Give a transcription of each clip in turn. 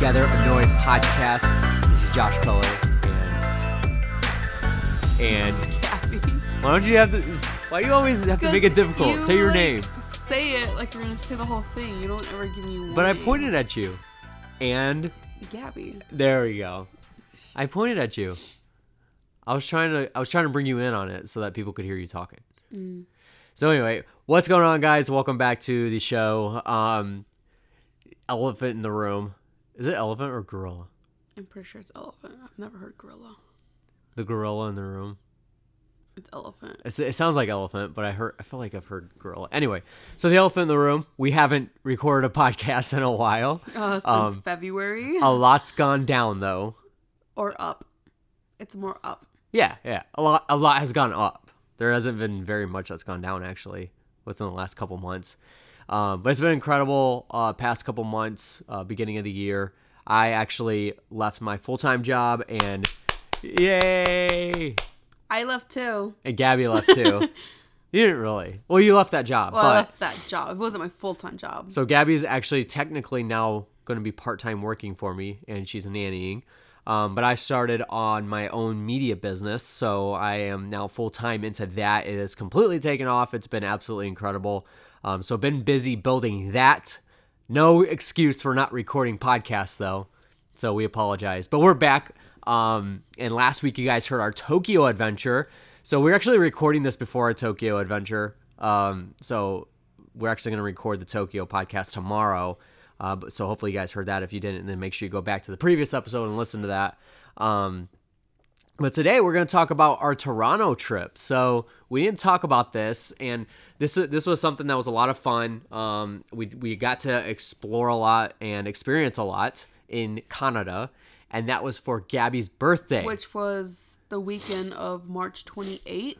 back to the Together Annoyed podcast. This is Josh Cullen, and and why don't you have to? Why do you always have to make it difficult? Say your like, name. Say it like you're gonna say the whole thing. You don't ever give me one. But I pointed at you, and Gabby. there we go. I pointed at you. I was trying to I was trying to bring you in on it so that people could hear you talking. So anyway, what's going on, guys? Welcome back to the show. Um, elephant in the room. Is it elephant or gorilla? I'm pretty sure it's elephant. I've never heard gorilla. The gorilla in the room. It's elephant. It's, it sounds like elephant, but I heard I feel like I've heard gorilla. Anyway, so the elephant in the room. We haven't recorded a podcast in a while. Uh, since Um, February A lot's gone down though. or up. It's more up. Yeah, yeah. A lot a lot has gone up. There hasn't been very much that's gone down actually within the last couple months. Um, but it's been incredible uh, past couple months, uh, beginning of the year. I actually left my full time job and yay! I left too. And Gabby left too. you didn't really. Well, you left that job, Well, I left that job. It wasn't my full time job. So Gabby's actually technically now going to be part time working for me, and she's nannying. Um, but I started on my own media business, so I am now full time into that. It has completely taken off. It's been absolutely incredible. Um, so been busy building that. No excuse for not recording podcasts though. So we apologize, but we're back. Um, and last week you guys heard our Tokyo adventure. So we're actually recording this before our Tokyo adventure. Um, so we're actually going to record the Tokyo podcast tomorrow. Uh, so hopefully you guys heard that. If you didn't, then make sure you go back to the previous episode and listen to that. Um, but today we're going to talk about our Toronto trip. So we didn't talk about this, and this this was something that was a lot of fun. Um, we we got to explore a lot and experience a lot in Canada, and that was for Gabby's birthday. which was the weekend of March 28th.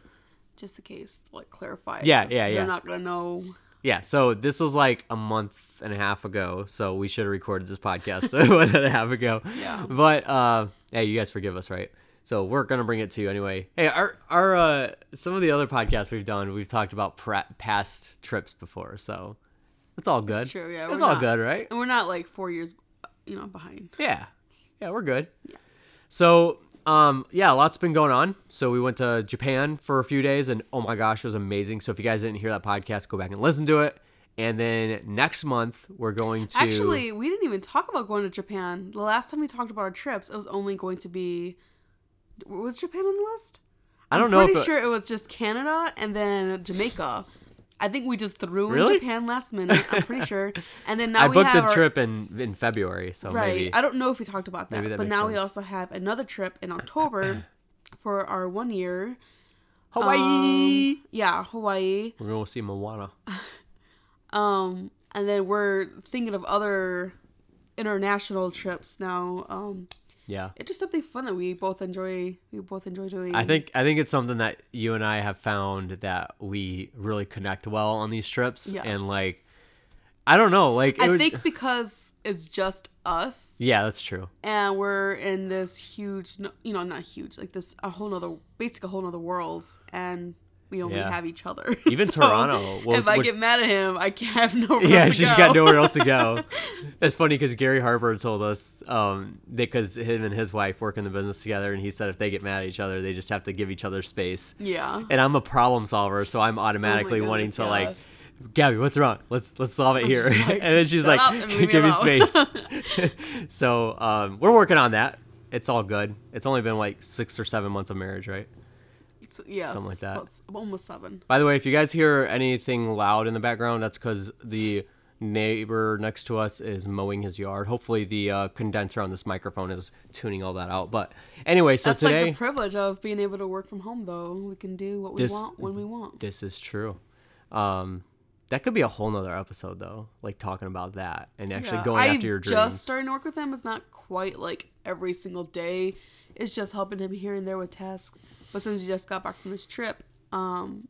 Just in case, like clarify. Yeah, yeah, yeah. They're not gonna know. Yeah, so this was like a month and a half ago, so we should have recorded this podcast a month and a half ago. Yeah. But uh hey, you guys forgive us, right? So we're gonna bring it to you anyway. Hey, our our uh some of the other podcasts we've done, we've talked about pra- past trips before, so it's all good. It's true. Yeah, it's all not- good, right? And we're not like four years, you know, behind. Yeah. Yeah, we're good. Yeah. So, um, yeah, a lot's been going on. So we went to Japan for a few days and oh my gosh, it was amazing. So if you guys didn't hear that podcast, go back and listen to it. And then next month we're going to Actually, we didn't even talk about going to Japan. The last time we talked about our trips, it was only going to be. Was Japan on the list? I don't I'm know Pretty it- sure it was just Canada and then Jamaica. I think we just threw Really? in Japan last minute. I'm pretty sure. And then now I we booked have the our- trip in in February, so Right. maybe I don't know if we talked about that, that but now we also have another trip in October for our one year. Hawaii. Um, yeah, Hawaii. we're going to see Moana. Um, and then we're thinking of other international trips now. Um, Yeah. it's just something fun that we both enjoy. We both enjoy doing. I think I think it's something that you and I have found that we really connect well on these trips Yes. and like I don't know, like I was- think because it's just us, Yeah, that's true. and we're in this huge, you know, not huge, like this a whole nother, basically a whole nother world, and we only Yeah. have each other. Even So, Toronto, well, if I get mad at him, I can't have nowhere. yeah, she's go. got nowhere else to go. It's funny because Gary Harper told us um, because him and his wife work in the business together, and he said if they get mad at each other, they just have to give each other space. yeah. And I'm a problem solver, so I'm automatically wanting goodness, to like. Gabby, what's wrong? Let's let's solve it here. like, and then she's like, up and leave me give me space. so um, we're working on that. It's all good. It's only been like six or seven months of marriage, right? Yes, Something like that. almost seven. By the way, if you guys hear anything loud in the background, that's because the neighbor next to us is mowing his yard. Hopefully, the uh, condenser on this microphone is tuning all that out. But anyway, so That's today like the privilege of being able to work from home, though. We can do what we This- want when we want. this is true. Um, that could be a whole nother episode, though, like talking about that and actually Yeah. going I after your dreams. just starting to work with him. is not quite like every single day. It's just helping him here and there with tasks. But since he just got back from his trip, um,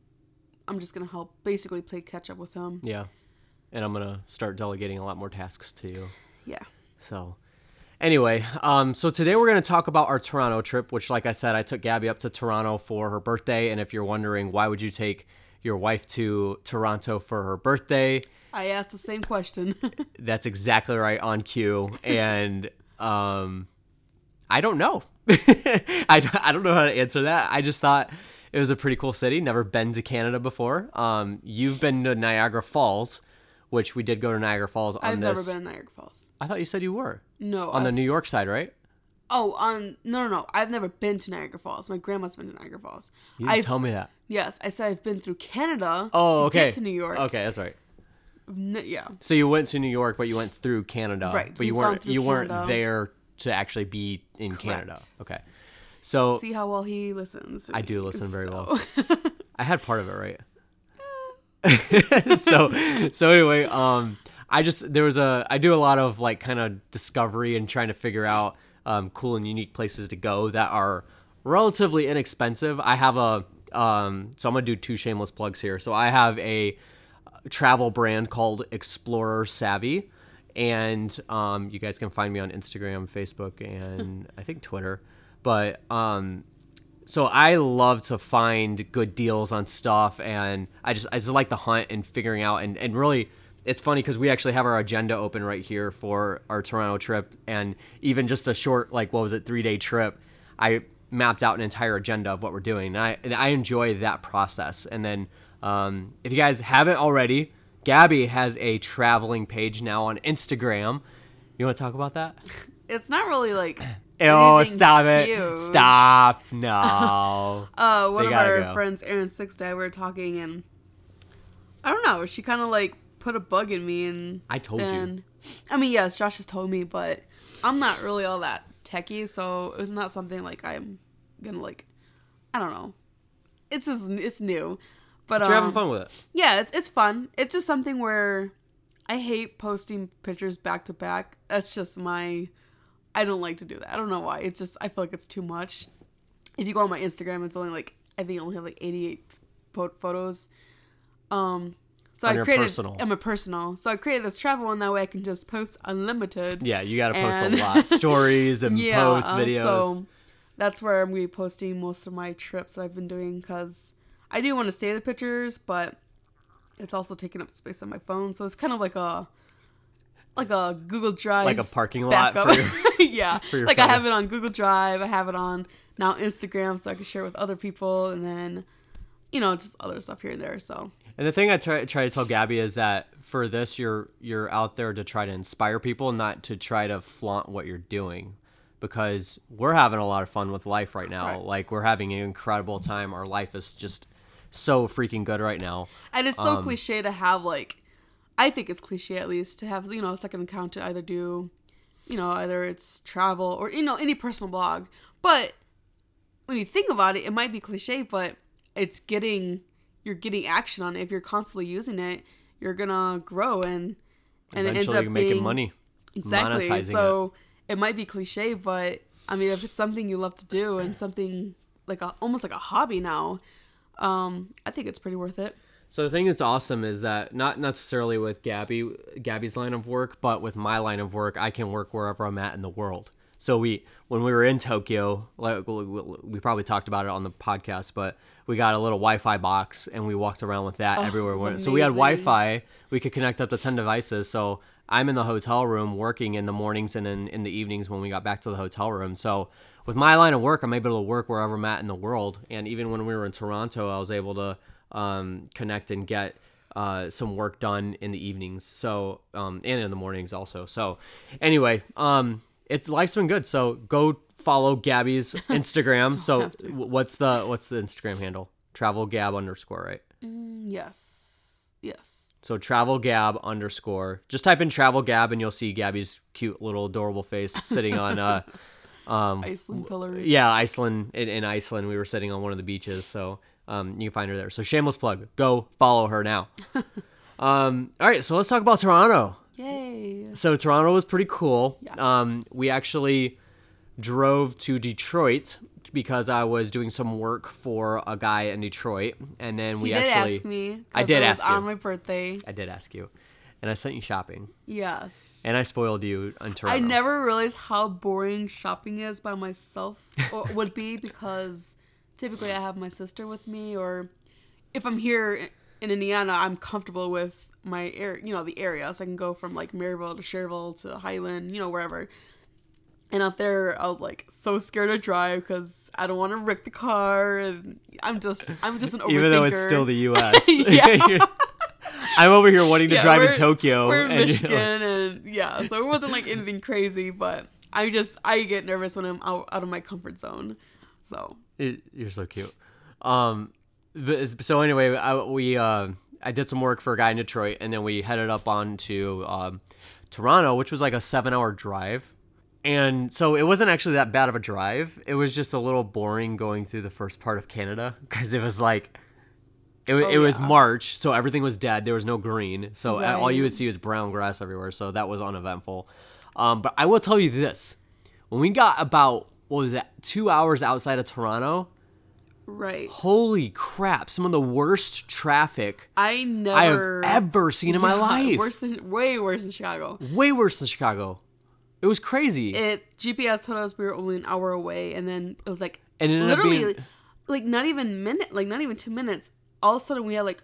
I'm just gonna help basically play catch up with him. yeah, and I'm gonna start delegating a lot more tasks to you. Yeah. So, anyway, um, so today we're going to talk about our Toronto trip, which, like I said, I took Gabby up to Toronto for her birthday. And if you're wondering why would you take your wife to Toronto for her birthday, I asked the same question. That's exactly right on cue. And um, I don't know. I, don't- I don't know how to answer that. I just thought it was a pretty cool city. Never been to Canada before. Um, you've been to Niagara Falls, which we did go to Niagara Falls on this. I've this. never been to Niagara Falls. I thought you said you were No. on the I've- New York side, right? oh, on no, no, no. I've never been to Niagara Falls. My grandma's been to Niagara Falls. You didn't I've, tell me that. yes, I said I've been through Canada. Oh, to okay. Get to New York. Okay, that's right. Yeah. So you went to New York, but you went through Canada, Right, But you weren't you weren't there to actually be in Canada. Okay. So See how well he listens. to I me, do listen very so- I had part of it right. so so anyway, um, I just there was a I do a lot of like kind of discovery and trying to figure out um, cool and unique places to go that are relatively inexpensive. I have a um, so I'm gonna do two shameless plugs here. So I have a travel brand called Explorer Savvy. And um, you guys can find me on Instagram, Facebook, and I think Twitter. But um, so I love to find good deals on stuff, and I just I just like the hunt and figuring out and and really. It's funny because we actually have our agenda open right here for our Toronto trip, and even just a short, like what was it, three day trip. I mapped out an entire agenda of what we're doing, and I and I enjoy that process. And then, um, if you guys haven't already, Gabby has a traveling page now on Instagram. You want to talk about that? It's not really like. Oh, stop it! Stop! No. Uh, one They of our go. friends, Aaron Six Dad, we were talking, and I don't know. She kind of like put a bug in me, and I told you. I mean, yes, Josh has told me, but I'm not really all that techie, so it was not something like I'm gonna like. I don't know. It's just it's new, but You're having um, fun with it. yeah, it's it's fun. It's just something where I hate posting pictures back to back. That's just my. I don't like to do that. I don't know why. It's just I feel like it's too much. If you go on my Instagram, it's only like I think I only have like 88 po- photos. Um, so On I created. personal. I'm a personal. So I created this travel one that way I can just post unlimited. Yeah, you got to post a lot, stories and Yeah, post um, videos. so that's where I'm gonna be posting most of my trips that I've been doing because I do want to save the pictures, but it's also taking up space on my phone. So it's kind of like a like a Google Drive, like a parking lot backup. for your, yeah, your like I have it on Google Drive. I have it on now Instagram, so I can share it with other people, and then you know just other stuff here and there. So And the thing I try, try to tell Gabby is that for this, you're you're out there to try to inspire people, not to try to flaunt what you're doing, because we're having a lot of fun with life right now. Like we're having an incredible time. Our life is just so freaking good right now. And it's Um, so cliche to have like, I think it's cliche at least to have you know a second account to either do, you know, either it's travel or you know any personal blog. But when you think about it, it might be cliche, but it's getting you're getting action on it. If you're constantly using it, you're gonna grow and and it ends up you're making being money. exactly. So it might be cliche, but I mean, if it's something you love to do and something like a, almost like a hobby now, um, I think it's pretty worth it. So the thing that's awesome is that not necessarily with Gabby, Gabby's line of work, but with my line of work, I can work wherever I'm at in the world. So we, when we were in Tokyo, like we- probably talked about it on the podcast, but we got a little Wi-Fi box and we walked around with that everywhere. we went. So we had. Wi-Fi. We could connect up to ten devices. So I'm in the hotel room working in the mornings and then in the evenings when we got back to the hotel room. So with my line of work, I'm able to work wherever I'm at in the world. And even when we were in Toronto, I was able to um, connect and get uh, some work done in the evenings. So um, and in the mornings also. So anyway, um, it's life's been good. So go follow Gabby's Instagram. so have to. w- what's the what's the Instagram handle? Travel Gab underscore right. Yes. Yes. So travel gab underscore. Just type in travel gab and you'll see Gabby's cute little adorable face sitting on uh Iceland pillars. yeah Iceland in, in Iceland. We were sitting on one of the beaches, so um you can find her there. So shameless plug. Go follow her now. um all right, so let's talk about Toronto. Yay. So Toronto was pretty cool. Yes. Um we actually drove to Detroit because I was doing some work for a guy in Detroit and then we He did actually ask me. I did ask you. on my birthday. I did ask you. And I sent you shopping. Yes. And I spoiled you on Toronto. I never realized how boring shopping is by myself or would be because typically I have my sister with me or if I'm here in Indiana, I'm comfortable with my air, you know, the area, so I can go from like Merrillville to Schererville to Highland, you know, wherever. And out there, I was like so scared to drive because I don't want to wreck the car, and I'm just, I'm just an overthinker. Even though it's still the U.S. Yeah. I'm over here wanting to Yeah, drive in Tokyo. We're in and Michigan, and yeah, so it wasn't like anything crazy, but I just I get nervous when I'm out, out of my comfort zone. So It, you're so cute. Um, the- so anyway, I, we uh, I did some work for a guy in Detroit, and then we headed up on to um, Toronto, which was like a seven-hour drive. And so it wasn't actually that bad of a drive. It was just a little boring going through the first part of Canada because it was like it, Oh, it was yeah. March, so everything was dead. There was no green, so uh, all you would see was brown grass everywhere. So that was uneventful. Um, but I will tell you this: when we got about what was that, two hours outside of Toronto, right, holy crap! Some of the worst traffic I I have never ever seen in my life. Worse than way worse than Chicago. Way worse than Chicago. It was crazy. It GPS told us we were only an hour away, and then it was like And it literally being- like not even minute, like not even two minutes. All of a sudden, we had like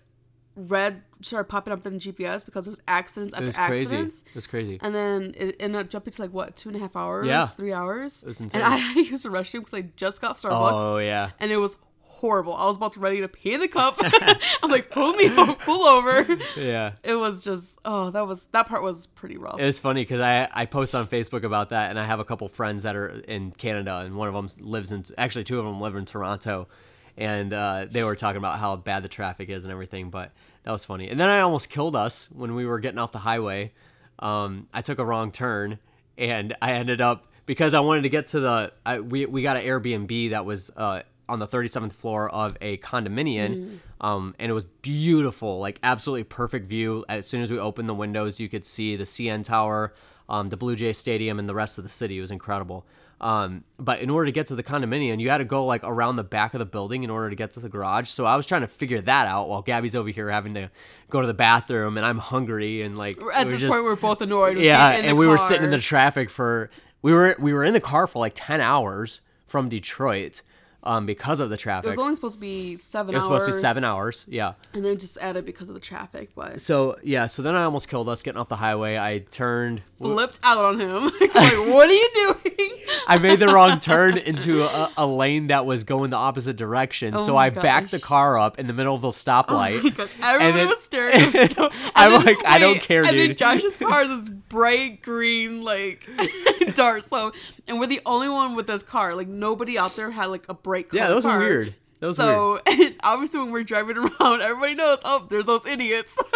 red started popping up in GPS because there was accidents after it was crazy. accidents. It was crazy. And then it ended up jumping to like what two and a half hours, Yeah. three hours. It was insane. And I had to use the restroom because I just got Starbucks. Oh yeah. and it was horrible. I was about to ready to pee in the cup. I'm like, pull me, o- pull over. Yeah. It was just, oh, that was that part was pretty rough. It was funny because I I post on Facebook about that, and I have a couple friends that are in Canada, and one of them lives in actually two of them live in Toronto, and uh, they were talking about how bad the traffic is and everything. But that was funny. And then I almost killed us when we were getting off the highway. Um, I took a wrong turn, and I ended up because I wanted to get to the I, we we got an Airbnb that was uh, on the 37th floor of a condominium. Um, and it was beautiful, like absolutely perfect view. As soon as we opened the windows, you could see the CN Tower, um, the Blue Jay Stadium, and the rest of the city. It was incredible. Um, but in order to get to the condominium, you had to go like around the back of the building in order to get to the garage. So I was trying to figure that out while Gabby's over here having to go to the bathroom, and I'm hungry and like At this just- point, we're both annoyed. yeah, and we were sitting in the traffic for we were we were in the car for like ten hours from Detroit, um, because of the traffic. It was only supposed to be seven. It was supposed to be seven hours. Yeah. and then just added because of the traffic. But So yeah, so then I almost killed us getting off the highway. I turned. flipped out on him. like, what are you doing? I made the wrong turn into a, a lane that was going the opposite direction. so Oh my I backed the car up in the middle of the stoplight. Because everyone then- was staring. at So, and I'm then- like, I don't care, And then dude. Josh's car is this bright green, like dark So, and we're the only one with this car. Like nobody out there had like a bright. Yeah, those was car. weird. Was so, and obviously, when we're driving around, everybody knows. Oh, there's those idiots.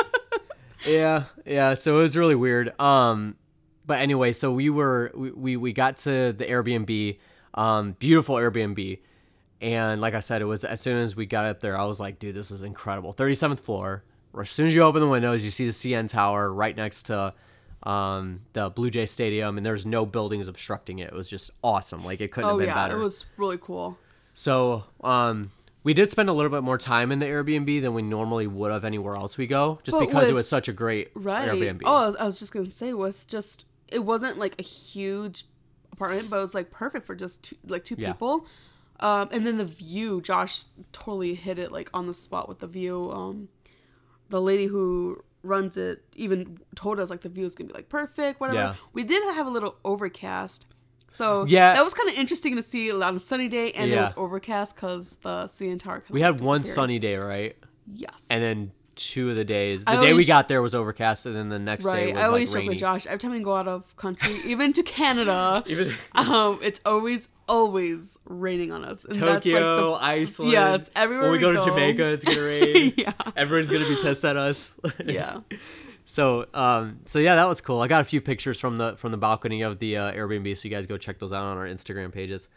yeah yeah so it was really weird um but anyway so we were we we, we got to the airbnb um beautiful airbnb and like i said it was as soon as we got up there i was like dude this is incredible 37th floor as soon as you open the windows you see the cn tower right next to um the blue jay stadium and there's no buildings obstructing it it was just awesome like it couldn't oh have been yeah, better it was really cool. So, um, we did spend a little bit more time in the Airbnb than we normally would have anywhere else we go, just But because it was such a great Right. Airbnb. Oh, I was, I was just gonna say with just it wasn't like a huge apartment, but it was like perfect for just two, like two Yeah. people. Um, and then the view, Josh totally hit it like on the spot with the view. Um, the lady who runs it even told us like the view is gonna be like perfect, whatever. Yeah. We did have a little overcast. So Yeah. that was kind of interesting to see on a sunny day and Yeah. then with overcast because the CN Tower. kinda, we had one sunny day, right? Yes. And then two of the days. The I day we got there was overcast, and then the next day Right. was I always like joke with Josh. Every time we go out of country, even to Canada, Even um, it's always, always raining on us. And that's, like, Tokyo, the- Iceland. Yes, everywhere When we, we go, to. Jamaica, it's gonna rain. yeah. Everyone's gonna be pissed at us. Yeah. So, um, so yeah, that was cool. I got a few pictures from the from the balcony of the uh, Airbnb, so you guys go check those out on our Instagram pages.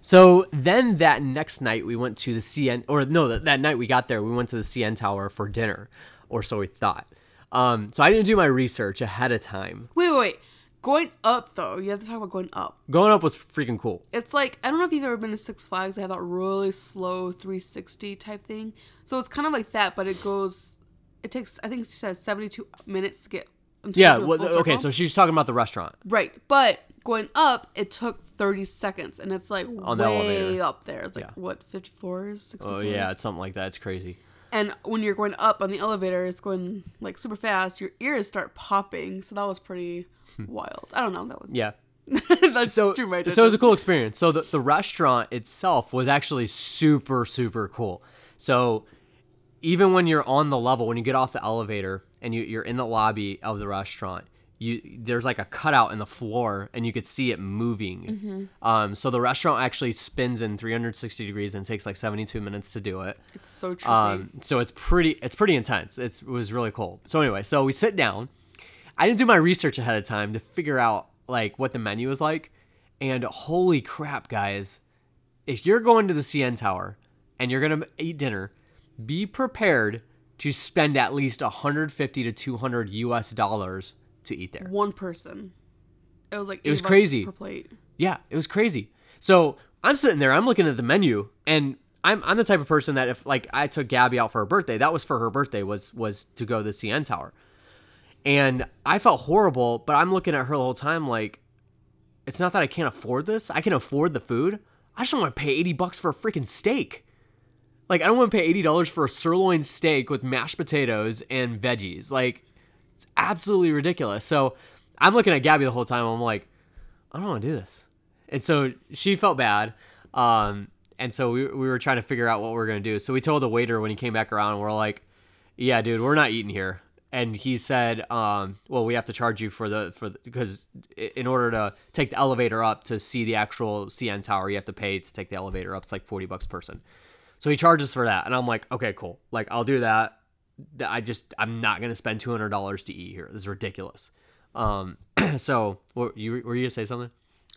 So then that next night we went to the CN, or no, that, that night we got there, we went to the CN Tower for dinner, or so we thought. Um, so I didn't do my research ahead of time. Wait, wait, wait. Going up though, you have to talk about going up. Going up was freaking cool. It's like I don't know if you've ever been to Six Flags. They have that really slow 360 type thing. So it's kind of like that, but it goes. It takes I think she says 72 minutes to get. Yeah. do a Well, full okay. circle. So she's talking about the restaurant. Right, but going up, it took 30 seconds, and it's like On the way elevator. up there. It's like Yeah. what 50 floors, 60 Oh floors. yeah, it's something like that. It's crazy. And when you're going up on the elevator, it's going like super fast. Your ears start popping, so that was pretty hmm. wild. I don't know. That was Yeah. That's So, drew my so it was a cool experience. So the, the restaurant itself was actually super, super cool. So even when you're on the level, when you get off the elevator and you, you're in the lobby of the restaurant, you there's like a cutout in the floor and you could see it moving. Mm-hmm. Um, so the restaurant actually spins in 360 degrees and takes like 72 minutes to do it. It's so trippy. Um, so it's pretty it's pretty intense. It's, it was really cool. So anyway, so we sit down. I didn't do my research ahead of time to figure out like what the menu is like, and holy crap, guys! If you're going to the CN Tower and you're gonna eat dinner, be prepared to spend at least 150 to 200 US dollars to eat there. One person. It was like it was crazy. per plate. Yeah, it was crazy. So I'm sitting there, I'm looking at the menu, and I'm I'm the type of person that if like I took Gabby out for her birthday, that was for her birthday was was to go to the CN Tower, and I felt horrible, but I'm looking at her the whole time like, it's not that I can't afford this, I can afford the food. I just don't want to pay 80 bucks for a freaking steak. Like I don't want to pay $80 for a sirloin steak with mashed potatoes and veggies. Like it's absolutely ridiculous. So I'm looking at Gabby the whole time. I'm like, I don't want to do this. And so she felt bad. Um, and so we, we were trying to figure out what we're going to do. So we told the waiter when he came back around, we're like, yeah, dude, we're not eating here. And he said, um, well, we have to charge you for the, for because in order to take the elevator up to see the actual CN tower, you have to pay to take the elevator up. It's like 40 bucks person. So he charges for that. And I'm like, okay, cool. Like I'll do that. I just, I'm not to spend $200 to eat here. This is ridiculous. Um, so what, you, were you to say something?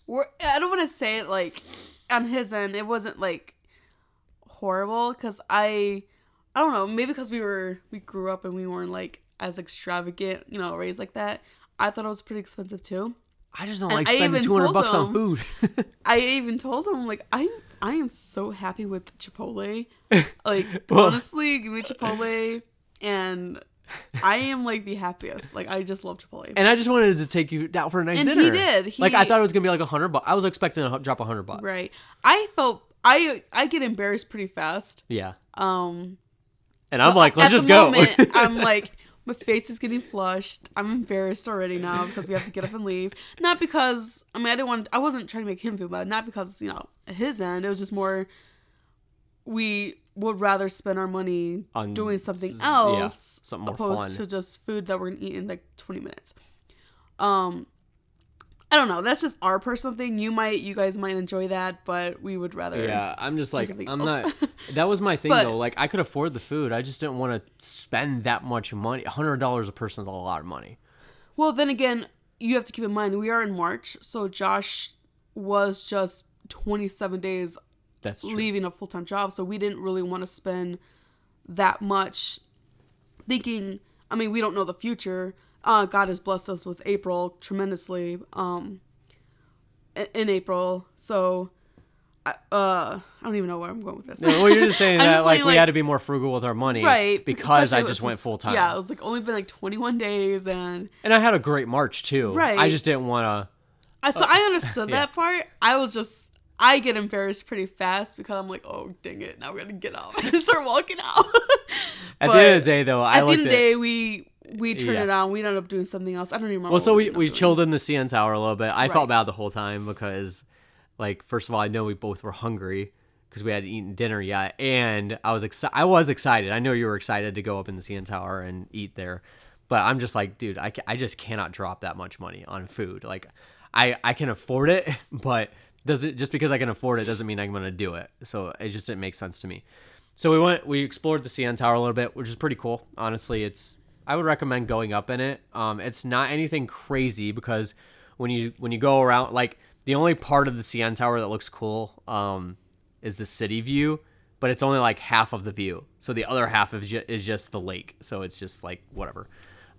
We're, I don't want to say it like on his end. It wasn't like horrible because I, I don't know. Maybe because we were we grew up and we weren't like as extravagant, you know, raised like that. I thought it was pretty expensive too. I just don't And like spending 200 told bucks on food. I even told him like I'm I am so happy with Chipotle. Like Well- honestly, give me Chipotle and I am like the happiest. Like I just love Chipotle. and I just wanted to take you out for a nice And he dinner. did. like I thought it was gonna be like a hundred bucks. I was expecting to drop a hundred bucks. right. I felt I I get embarrassed pretty fast. Yeah. Um And I'm like, let's just go. Moment, I'm like, my face is getting flushed. I'm embarrassed already now because we have to get up and leave. Not because I mean I didn't want. I wasn't trying to make him feel bad. Not because you know his end. It was just more. We would rather spend our money On doing something s- yeah, else something more opposed fun. to just food that we're gonna eat in like 20 minutes. Um. I don't know. That's just our personal thing. You might, you guys might enjoy that, but we would rather. yeah, I'm just like, I'm else. not. That was my thing But- though. Like I could afford the food. I just didn't want to spend that much money. hundred dollars a person is a lot of money. Well, then again, you have to keep in mind we are in March, so Josh was just 27 days That's true. leaving a full time job, so we didn't really want to spend that much thinking. I mean, we don't know the future. Uh, God has blessed us with April tremendously um, in April, so I- uh, I don't even know where I'm going with this. well, you're just saying that just like saying, we had to be more frugal with our money, right Because I just went full time. Yeah, it was like only been like 21 days, and and I had a great March too. Right. I just didn't want to. I, so I understood Uh, yeah. that part. I was just I get embarrassed pretty fast because I'm like, oh dang it, now we gotta get up and start walking out. At the end of the day, though, I at the end of the day, we we turned Yeah. it on. We ended up doing something else. I don't even remember. Well, so what we, we chilled in the CN Tower a little bit. I Right. felt bad the whole time because, like, first of all, I know we both were hungry because we hadn't eaten dinner yet, and I was excited. I was excited. I know you were excited to go up in the CN Tower and eat there, but I'm just like, dude, I, ca- I just cannot drop that much money on food. Like, I I can afford it, but does it just because I can afford it doesn't mean I'm gonna do it. So it just didn't make sense to me. So we went, we explored the CN Tower a little bit, which is pretty cool. Honestly, it's I would recommend going up in it. Um, it's not anything crazy because when you when you go around, like the only part of the CN Tower that looks cool um, is the city view, but it's only like half of the view. So the other half is, ju- is just the lake. So it's just like whatever.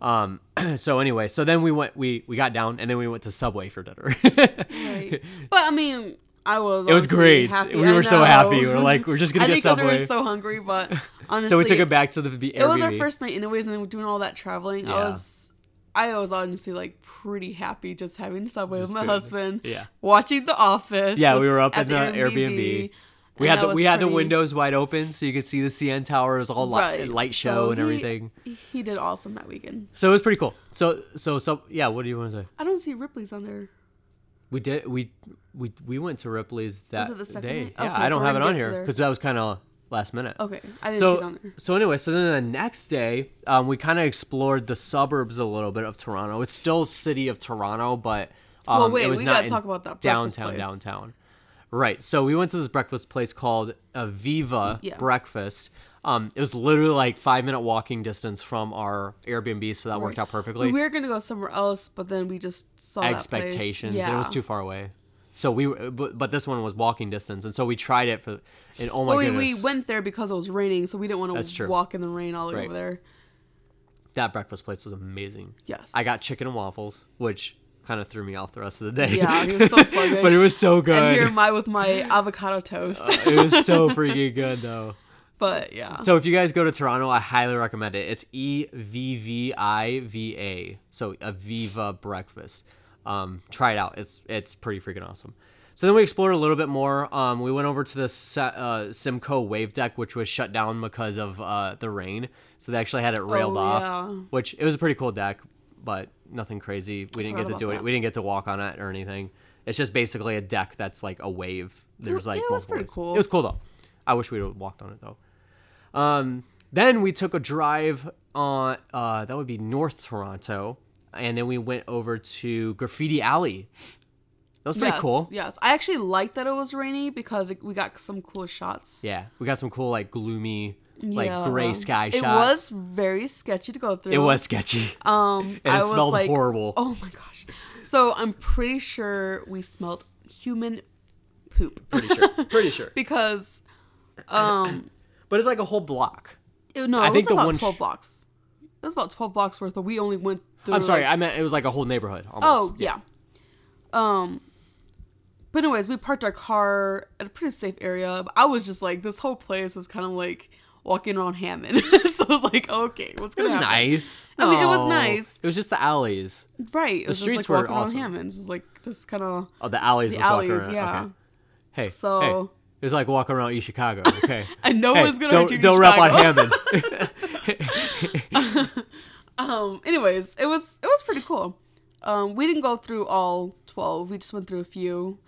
Um, so anyway, so then we went, we we got down, and then we went to Subway for dinner. Right. But I mean, I was. It was great. Happy. We I were so happy. We were like, we're just gonna I get think Subway. we were so hungry, but honestly, so we took it back to the Airbnb. It was our first night, anyways, and we're doing all that traveling. I was, I was honestly like pretty happy just having Subway Just with my food. husband. Yeah. watching The Office. Yeah, we were up at in the Airbnb. We And had the we had the windows wide open so you could see the CN Tower. It was all light, Right. light show So and he- everything. He did awesome that weekend. So it was pretty cool. So so so yeah. What do you want to say? I don't see Ripley's on there. We did we we we went to Ripley's that it the second day. night? Yeah, Okay, I don't so have it on here because that was kind of last minute. Okay, I didn't see it on So there. so anyway, so then the next day, um, we kind of explored the suburbs a little bit of Toronto. It's still city of Toronto, but um, Well, wait, it was we not gotta talk about that downtown downtown. Right. So we went to this breakfast place called Evviva Yeah. Breakfast. Um, it was literally like five minute walking distance from our Airbnb, so that worked out perfectly. We were gonna go somewhere else, but then we just saw that place. expectations. Yeah. It was too far away. So we, but, but this one was walking distance, and so we tried it for, and oh my Well, we, goodness, we went there because it was raining, so we didn't want to walk in the rain all Right. over there. that breakfast place was amazing. Yes. I got chicken and waffles, which kind of threw me off the rest of the day. Yeah, it was so sluggish. but it was so good. And here am I with my avocado toast. Uh, it was so freaking good though. but yeah. So if you guys go to Toronto, I highly recommend it. It's E V V I V A. So Evviva Breakfast. Um, try it out. It's it's pretty freaking awesome. So then we explored a little bit more. Um, we went over to the uh, Simcoe Wave Deck, which was shut down because of uh, the rain. So they actually had it railed Oh, off, yeah. which it was a pretty cool deck, but nothing crazy. We didn't get to do about it. We didn't get to walk on it or anything. It's just basically a deck that's like a wave. There's like yeah, it was pretty waves. cool. It was cool though. I wish we'd have walked on it though. Um, then we took a drive on uh, that would be North Toronto, and then we went over to Graffiti Alley. That was pretty yes, cool. Yes, I actually liked that it was rainy because it, we got some cool shots. Yeah, we got some cool like gloomy, like Yeah. gray sky It shots. It was very sketchy to go through. It was sketchy. Um, And I it was smelled like, horrible. Oh my gosh. So I'm pretty sure we smelled human poop pretty sure. Pretty sure. because, um, But it's like a whole block. it, no, I it think was the about one sh- 12 blocks. It was about 12 blocks worth, but we only went. I'm sorry, like- I meant it was like a whole neighborhood. Almost. Oh yeah. Um. But anyways, we parked our car at a pretty safe area. I was just like, this whole place was kind of like walking around Hammond. so I was like, okay, what's gonna It was happen? nice. I mean, it was nice. It was just the alleys. Right. It was streets just were like walking awesome. around Hammond. It's like just kind of Oh, the alleys. the alleys. around. Yeah. Okay. Hey. So- hey, it was like walking around East Chicago. Okay. And no Hey, one's gonna don't, don't rap on Hammond. Um. Anyways, it was it was pretty cool. Um. We didn't go through all twelve. We just went through a few.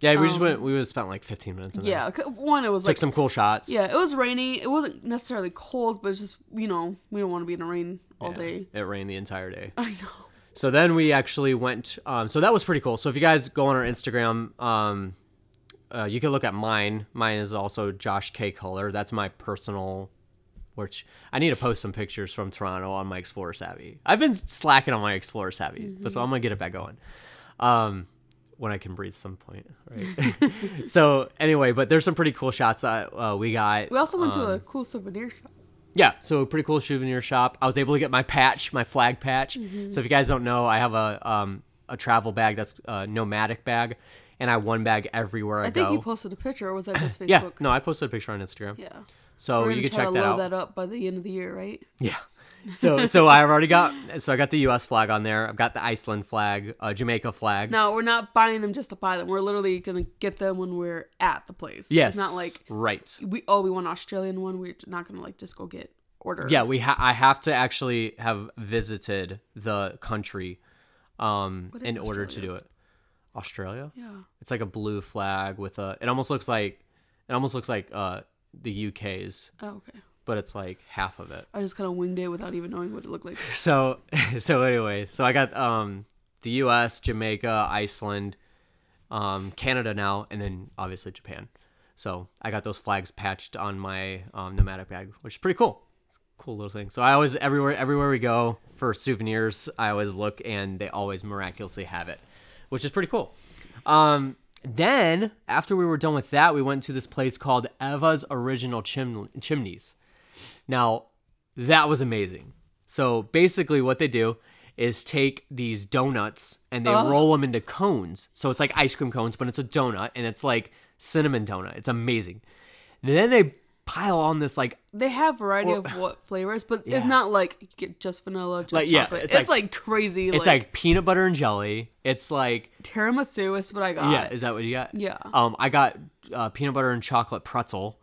yeah, we just went. We would spent like 15 minutes. In. Um, Yeah. One, it was Took like some cool shots. yeah, it was rainy. It wasn't necessarily cold, but it's just you know we don't want to be in the rain all Yeah, day. It rained the entire day. I know. So then we actually went. Um, so that was pretty cool. So if you guys go on our Instagram, um, uh, you can look at mine. Mine is also Josh K Color. That's my personal. Which I need to post some pictures from Toronto on my Explorer Savvy. I've been slacking on my Explorer Savvy, but so I'm gonna get it back going. Um, when I can breathe some point, right? so anyway, but there's some pretty cool shots that uh, we got. We also went to Um, a cool souvenir shop. Yeah, so a pretty cool souvenir shop. I was able to get my patch, my flag patch. Mm-hmm. So if you guys don't know, I have a um a travel bag that's a nomadic bag, and I one bag everywhere I, go. I think go. you posted a picture, or was that just Facebook? yeah, no, I posted a picture on Instagram. Yeah. So We're you can try check to that load out. that up by the end of the year, right? Yeah. So so I've already got so I got the U.S. flag on there. I've got the Iceland flag, uh, Jamaica flag. No, we're not buying them just to buy them. We're literally gonna get them when we're at the place. yes, It's not like right. we oh we want Australian one. We're not gonna like just go get order. Yeah, we ha- I have to actually have visited the country um in order to do it. Australia? Yeah. It's like a blue flag with a. It almost looks like, it almost looks like uh the UK's, Oh, okay. but it's like half of it. I just kind of winged it without even knowing what it looked like. So so anyway, so I got um the U.S., Jamaica, Iceland, um Canada now, and then obviously Japan. So I got those flags patched on my um, nomadic bag, which is pretty cool. It's a cool little thing. So I always everywhere everywhere we go for souvenirs, I always look and they always miraculously have it, which is pretty cool. Um, then after we were done with that, we went to this place called Eva's Original Chim- Chimneys. Now, that was amazing. So basically, what they do is take these donuts and they Oh. roll them into cones. So it's like ice cream cones, but it's a donut and it's like cinnamon donut. It's amazing. Then they pile on this like They have variety Or- of what flavors, but Yeah. it's not like you get just vanilla, just Like, yeah, chocolate. it's It's, like- like, crazy. it's like, peanut butter and jelly. It's like tiramisu is what I got. yeah, is that what you got? Yeah. Um, I got uh, peanut butter and chocolate pretzel,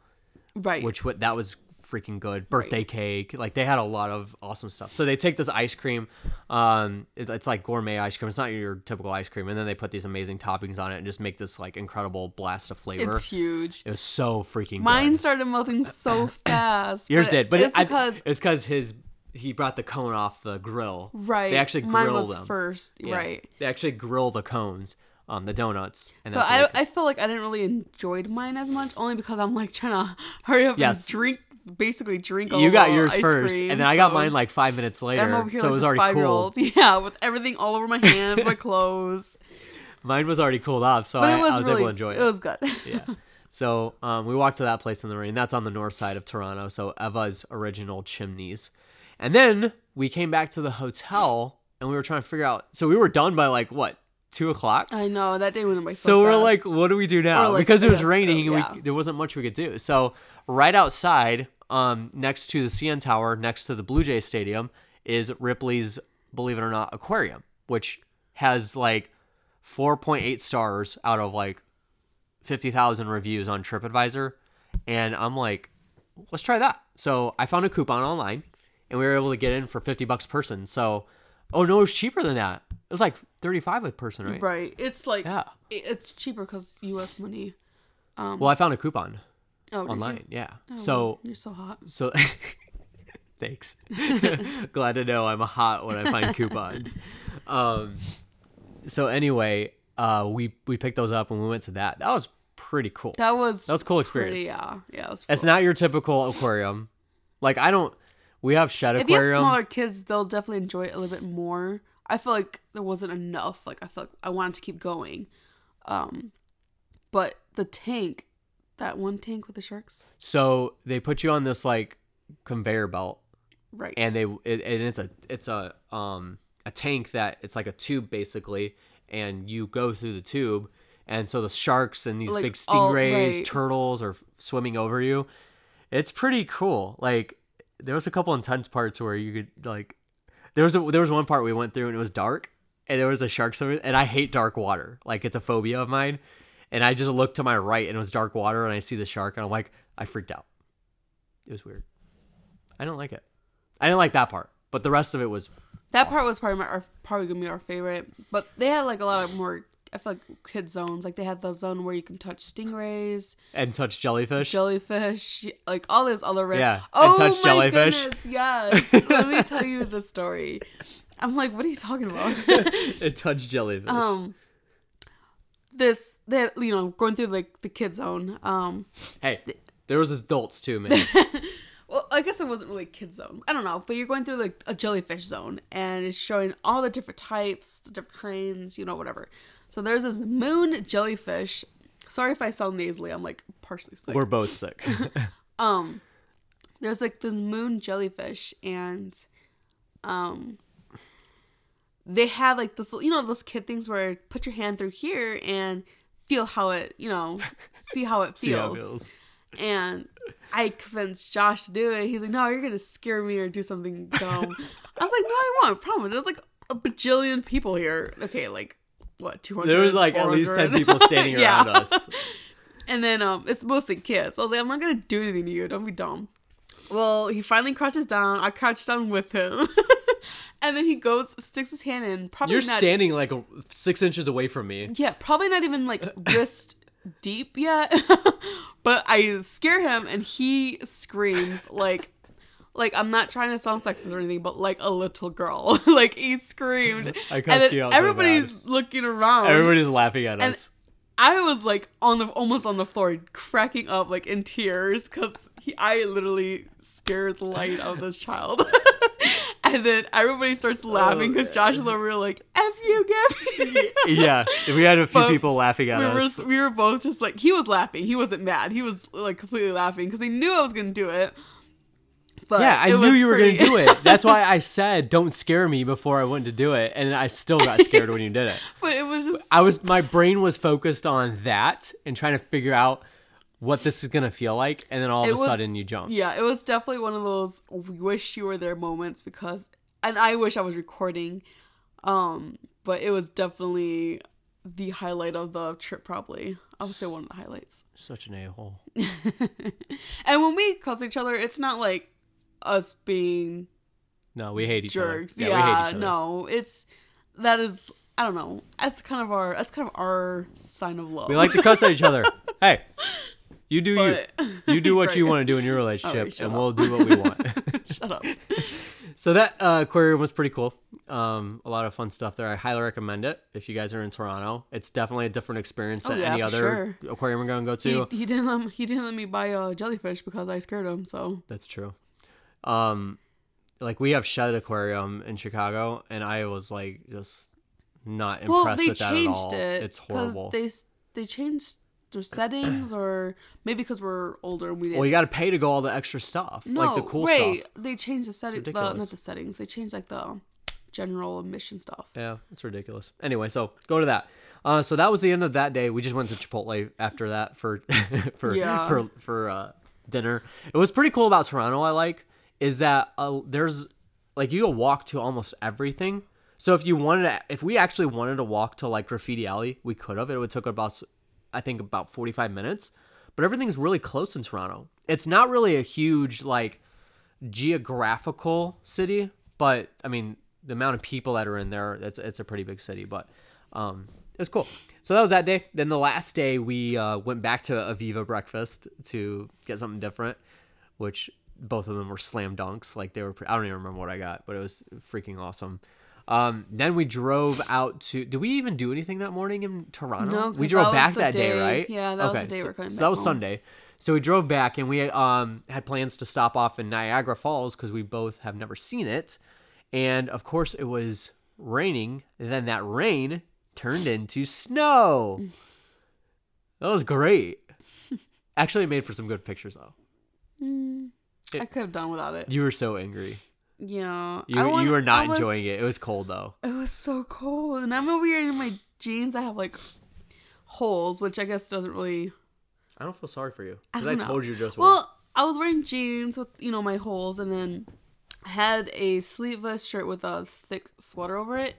right. which what that was freaking good. Birthday cake, like they had a lot of awesome stuff. So they take this ice cream, um, it- it's like gourmet ice cream. It's not your typical ice cream, and then they put these amazing toppings on it and just make this like incredible blast of flavor. it's huge. it was so freaking Mine good. started melting so fast. Yours but did, but it's it, I- because it's because his he brought the cone off the grill. right. They actually grill mine was them. first. Yeah. Right. They actually grill the cones, um, the donuts. And So I, I feel like I didn't really enjoyed mine as much, only because I'm like trying to hurry up Yes. and drink, basically drink. All you got yours first, cream, and then I got so mine like five minutes I'm later, over here so like it was already cool. Yeah, with everything all over my hands, my clothes. Mine was already cooled off, so I, was, I was really, able to enjoy it. It was good. yeah. So um, we walked to that place in the rain. That's on the north side of Toronto. So Eva's original chimneys. And then we came back to the hotel and we were trying to figure out. So we were done by like what two o'clock. I know that day went by so, So we're like, what do we do now? Like, because it was yes, raining and yeah. we, there wasn't much we could do. So right outside, um, next to the CN Tower, next to the Blue Jay Stadium, is Ripley's Believe It or Not Aquarium, which has like 4.8 stars out of like 50,000 reviews on TripAdvisor. And I'm like, let's try that. So I found a coupon online and we were able to get in for 50 bucks a person. So, oh no, it was cheaper than that. It was like 35 a person, right? right. It's like Yeah. it's cheaper because U.S. money. Well, I found a coupon Oh, online. Yeah. Oh, So, you're so hot. so thanks. Glad to know I'm hot when I find coupons. Um, so anyway, uh, we we picked those up and we went to that. That was pretty cool. That was That was a cool pretty, experience. yeah, yeah. It was It's not your typical aquarium. Like I don't. We have Shedd aquarium. if you have smaller kids, they'll definitely enjoy it a little bit more. I feel like there wasn't enough. Like I feel like I wanted to keep going. Um, but the tank, that one tank with the sharks, so they put you on this like conveyor belt. Right? and they it, and it's a it's a um a tank that it's like a tube basically. And you go through the tube and so the sharks and these Like, big stingrays right. turtles are f- swimming over you. It's pretty cool. Like there was a couple intense parts where you could like there was a there was one part we went through and it was dark and there was a shark swimming and I hate dark water. Like it's a phobia of mine and I just looked to my right and it was dark water and I see the shark and I'm like I freaked out it was weird I don't like it I didn't like that part, but the rest of it was that part was probably my, our, probably gonna be our favorite. But they had like a lot of more. I feel like kid zones. Like they had the zone where you can touch stingrays, and touch jellyfish. jellyfish, like all this other. Red- Yeah, and Oh touch my jellyfish. goodness, yes. Let me tell you the story. I'm like, what are you talking about? it touched jellyfish. um this that you know going through like the kid zone um hey, there was adults too, man. well i guess it wasn't really kid zone i don't know but you're going through like a jellyfish zone and it's showing all the different types the different kinds you know whatever so there's this moon jellyfish sorry if i sound nasally i'm like partially sick We're both sick. um there's like this moon jellyfish and um they have like this you know those kid things where put your hand through here and feel how it you know see how it feels, how it feels. and i convinced josh to do it he's like no you're gonna scare me or do something dumb i was like no i won't promise there's like a bajillion people here okay like what 200 There was like at least ten people standing Yeah. around us. And then um, it's mostly kids. I was like, I'm not gonna do anything to you. Don't be dumb. Well, he finally crouches down. I crouch down with him, and then he goes, sticks his hand in. Probably You're not. standing like six inches away from me. yeah, probably not even like wrist deep yet. but I scare him, and he screams like. Like I'm not trying to sound sexist or anything, but like a little girl. like he screamed, I and cussed then you out so everybody's bad. looking around. Everybody's laughing at And- us. I was like on the almost on the floor, cracking up like in tears because I literally scared the light out of this child. and then everybody starts oh, laughing because Josh is over here like "f you, Gabby." yeah, we had a few But people laughing at we us. were we were both just like he was laughing. He wasn't mad. He was like completely laughing because he knew I was gonna do it. But yeah, I knew you were pretty- gonna do it. That's why I said don't scare me before I went to do it, and I still got scared when you did it. but it was just I was my brain was focused on that and trying to figure out what this is gonna feel like, and then all of It a was- sudden you jump. Yeah, it was definitely one of those we wish you were there moments because and I wish I was recording. Um, but it was definitely the highlight of the trip probably. I would say one of the highlights. Such an a hole. And when we cuss each other, it's not like us being No, we hate each jerks. other. Yeah, we hate each other. no. It's that is I don't know. That's kind of our that's kind of our sign of love. We like to cuss at each other. Hey, you do But- you. You do what you want to do in your relationship, shut and up. we'll do what we want. Shut up. so that uh, aquarium was pretty cool. Um, a lot of fun stuff there. I highly recommend it if you guys are in Toronto. It's definitely a different experience Oh, than yeah, any other aquarium we're gonna go to. He, he didn't let me, he didn't let me buy a jellyfish because I scared him. So That's true. Um, like we have Shedd Aquarium in Chicago, and I was like just not impressed well, they with that at changed all. it. it's horrible. They they changed settings, or maybe because we're older and we didn't. well, you got to pay to go all the extra stuff, no, like the cool right. stuff. They changed the settings. Not the settings. They changed like the general admission stuff. Yeah, it's ridiculous. Anyway, so go to that. Uh, so that was the end of that day. We just went to Chipotle after that for for Yeah. for for uh, dinner. It was pretty cool about Toronto. I like is that uh, there's like you can walk to almost everything. So if you wanted to, if we actually wanted to walk to like Graffiti Alley, we could have. It would took about I think about forty five minutes. But everything's really close in Toronto. It's not really a huge like geographical city, but I mean the amount of people that are in there, it's it's a pretty big city. But um, it was cool. So that was that day. Then the last day we uh, went back to Evviva breakfast to get something different, which both of them were slam dunks. Like they were, I don't even remember what I got, but it was freaking awesome. Um, then we drove out to. Did we even do anything that morning in Toronto? No, we drove that back that day, day- right? yeah, that was the day so, we're coming so back that was home. Sunday. So we drove back and we um, had plans to stop off in Niagara Falls because we both have never seen it. And of course, it was raining. Then that rain turned into snow. That was great. Actually, it made for some good pictures, though. I could have done without it. You were so angry. Yeah, You, I want- you were not was- enjoying it. It was cold, though. It was so cold, and I'm over here in my jeans. I have like holes, which I guess doesn't really. I don't feel sorry for you. I Because I, don't told you just Well, I was wearing jeans with you know my holes, and then I had a sleeveless shirt with a thick sweater over it.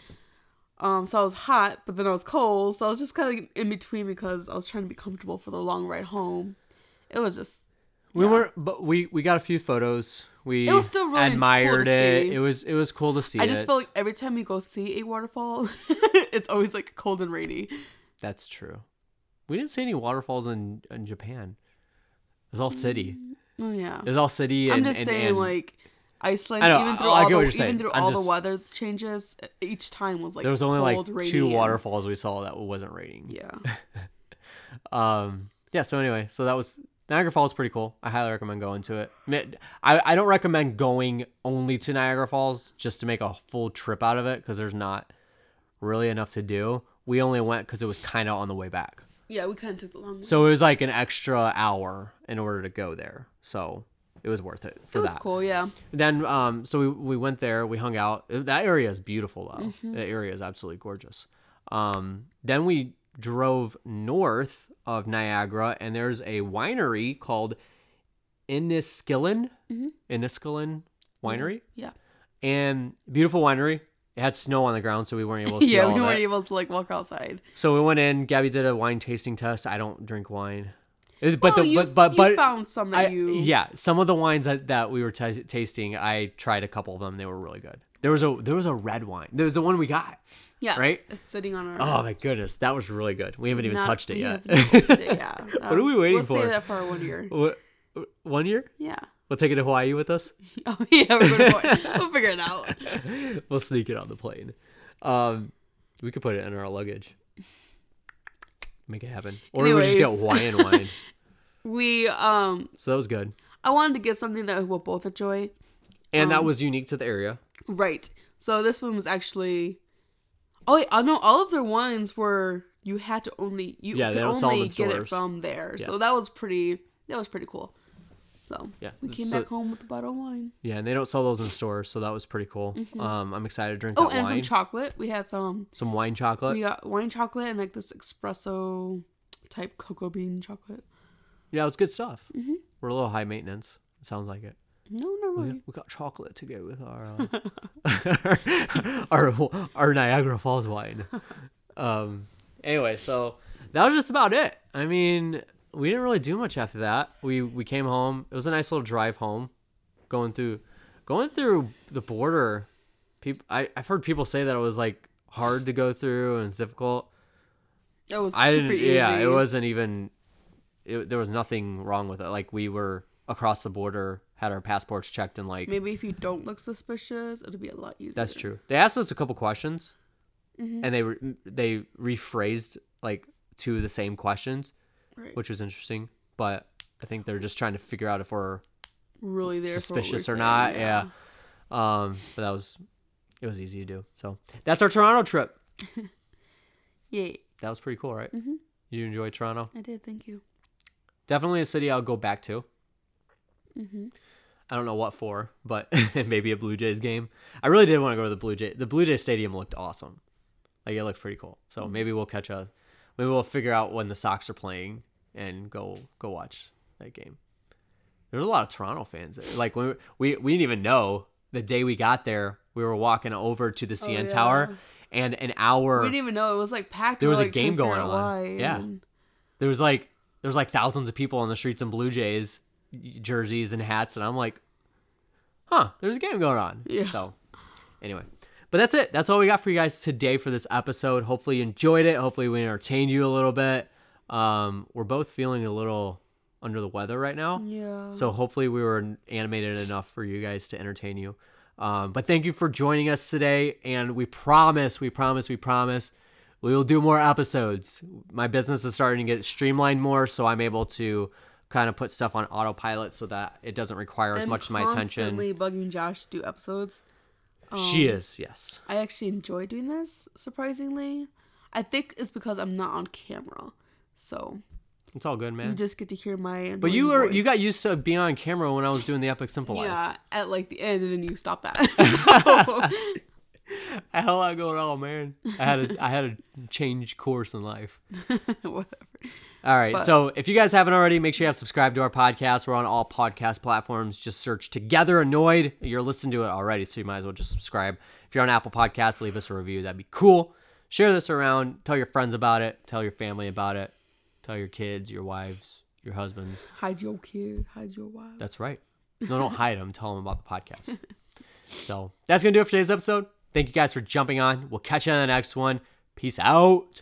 Um, so I was hot, but then I was cold, so I was just kind of in between because I was trying to be comfortable for the long ride home. It was just We yeah. weren't, but we we got a few photos. We It was still really cool admired to it. It was it was cool to see. I just it. feel like every time we go see a waterfall, it's always like cold and rainy. that's true. We didn't see any waterfalls in in Japan. It was all city. Oh yeah. It was all city. And, I'm just and- saying, and like Iceland, know, even through I all the saying. even through I'm all just- the weather changes, each time was like there was only cold, like two waterfalls we saw that wasn't raining. Yeah, Um. Yeah. So anyway, so that was Niagara Falls. Is pretty cool. I highly recommend going to it. I, I don't recommend going only to Niagara Falls just to make a full trip out of it because there's not really enough to do. We only went because it was kind of on the way back. yeah. We kind of took the long. way. So it was like an extra hour in order to go there. So it was worth it for it was that. cool. Yeah, Then um so we, we went there, we hung out. That area is beautiful though. Mm-hmm. That area is absolutely gorgeous. Um then we drove north of Niagara and there's a winery called Inniskillin. Mm-hmm. Inniskillin Winery. yeah, And beautiful winery. It had snow on the ground, so we weren't able to yeah. We weren't it. able to like walk outside. So we went in. Gabby did a wine tasting test. I don't drink wine, but oh, the you, but but but found some that I, you. yeah, some of the wines that, that we were t- tasting, I tried a couple of them. They were really good. There was a there was a red wine. There was the one we got. Yes, right? It's sitting on our. Oh my goodness, that was really good. We haven't even not- touched it yet. touched it, yeah. What are we waiting we'll for? save that for one year. What, one year? Yeah. We'll take it to Hawaii with us. Oh yeah, we're going to We'll figure it out. We'll sneak it on the plane. Um, we could put it in our luggage. Make it happen, or we just get Anyways. Hawaiian wine. We um, So that was good, I wanted to get something that we'll both enjoy. and Um, that was unique to the area. Right. So this one was actually. Oh, I know all of their wines were you had to only you Yeah, could don't sell them only get it from there. Yeah. So that was pretty. That was pretty cool. So Yeah, we came so- back home with a bottle of wine. Yeah, and they don't sell those in stores, so that was pretty cool. Um, I'm excited to drink Oh, and wine. some chocolate. We had some. some wine chocolate. We got wine chocolate and like this espresso type cocoa bean chocolate. Yeah, it was good stuff. Mm-hmm. We're a little high maintenance. It sounds like it. No, not We, really. we got chocolate to go with our uh, our our Niagara Falls wine. Um. Anyway, so that was just about it. I mean, we didn't really do much after that. We we came home. It was a nice little drive home, going through going through the border. People, I I've heard people say that it was like hard to go through and it's difficult. It was I didn't. easy. Yeah, it wasn't even. It, there was nothing wrong with it. Like we were across the border, had our passports checked, and like Maybe if you don't look suspicious, it'll be a lot easier. that's true. They asked us a couple questions, Mm-hmm. and they re- they rephrased like two of the same questions, Right. which was interesting. But I think they're just trying to figure out if we're really there suspicious or saying, not. Yeah. Um. But that was it was easy to do. So that's our Toronto trip. Yeah, That was pretty cool, right? Mm-hmm. You enjoy Toronto? I did. Thank you. Definitely a city I'll go back to. Mm-hmm. I don't know what for, but maybe a Blue Jays game. I really did want to go to the Blue Jay. The Blue Jay Stadium looked awesome. Like it looked pretty cool. So maybe we'll catch a, maybe we'll figure out when the Sox are playing and go go watch that game. There's a lot of Toronto fans. There. Like when we we didn't even know the day we got there, we were walking over to the CN yeah. Tower, and an hour We didn't even know it was like packed. There was were, a game going on. Why, Yeah. there was like there was like thousands of people on the streets in Blue Jays jerseys and hats, and I'm like, huh, there's a game going on. Yeah. So anyway, but that's it. That's all we got for you guys today for this episode. Hopefully you enjoyed it. Hopefully we entertained you a little bit. Um, we're both feeling a little under the weather right now. Yeah. So hopefully we were animated enough for you guys to entertain you. Um, but thank you for joining us today, and we promise, we promise, we promise, we will do more episodes. My business is starting to get streamlined more, so I'm able to kind of put stuff on autopilot so that it doesn't require as much of my attention. constantly bugging Josh to do episodes. she um, is, yes. I actually enjoy doing this. Surprisingly, I think it's because I'm not on camera, so It's all good, man. you just get to hear my. But you were you got used to being on camera when I was doing the Epic Simple Life. Yeah, at like the end, and then you stop that. so, I had a lot going on, man. I had a, I had a change course in life. whatever. All right. But- so if you guys haven't already, make sure you have subscribed to our podcast. We're on all podcast platforms. Just search Together Annoyed. You're listening to it already, so you might as well just subscribe. If you're on Apple Podcasts, leave us a review. That'd be cool. Share this around. Tell your friends about it. Tell your family about it. Tell your kids, your wives, your husbands. Hide your kids. Hide your wives. That's right. No, don't hide them. Tell them about the podcast. So that's going to do it for today's episode. Thank you guys for jumping on. We'll catch you on the next one. Peace out.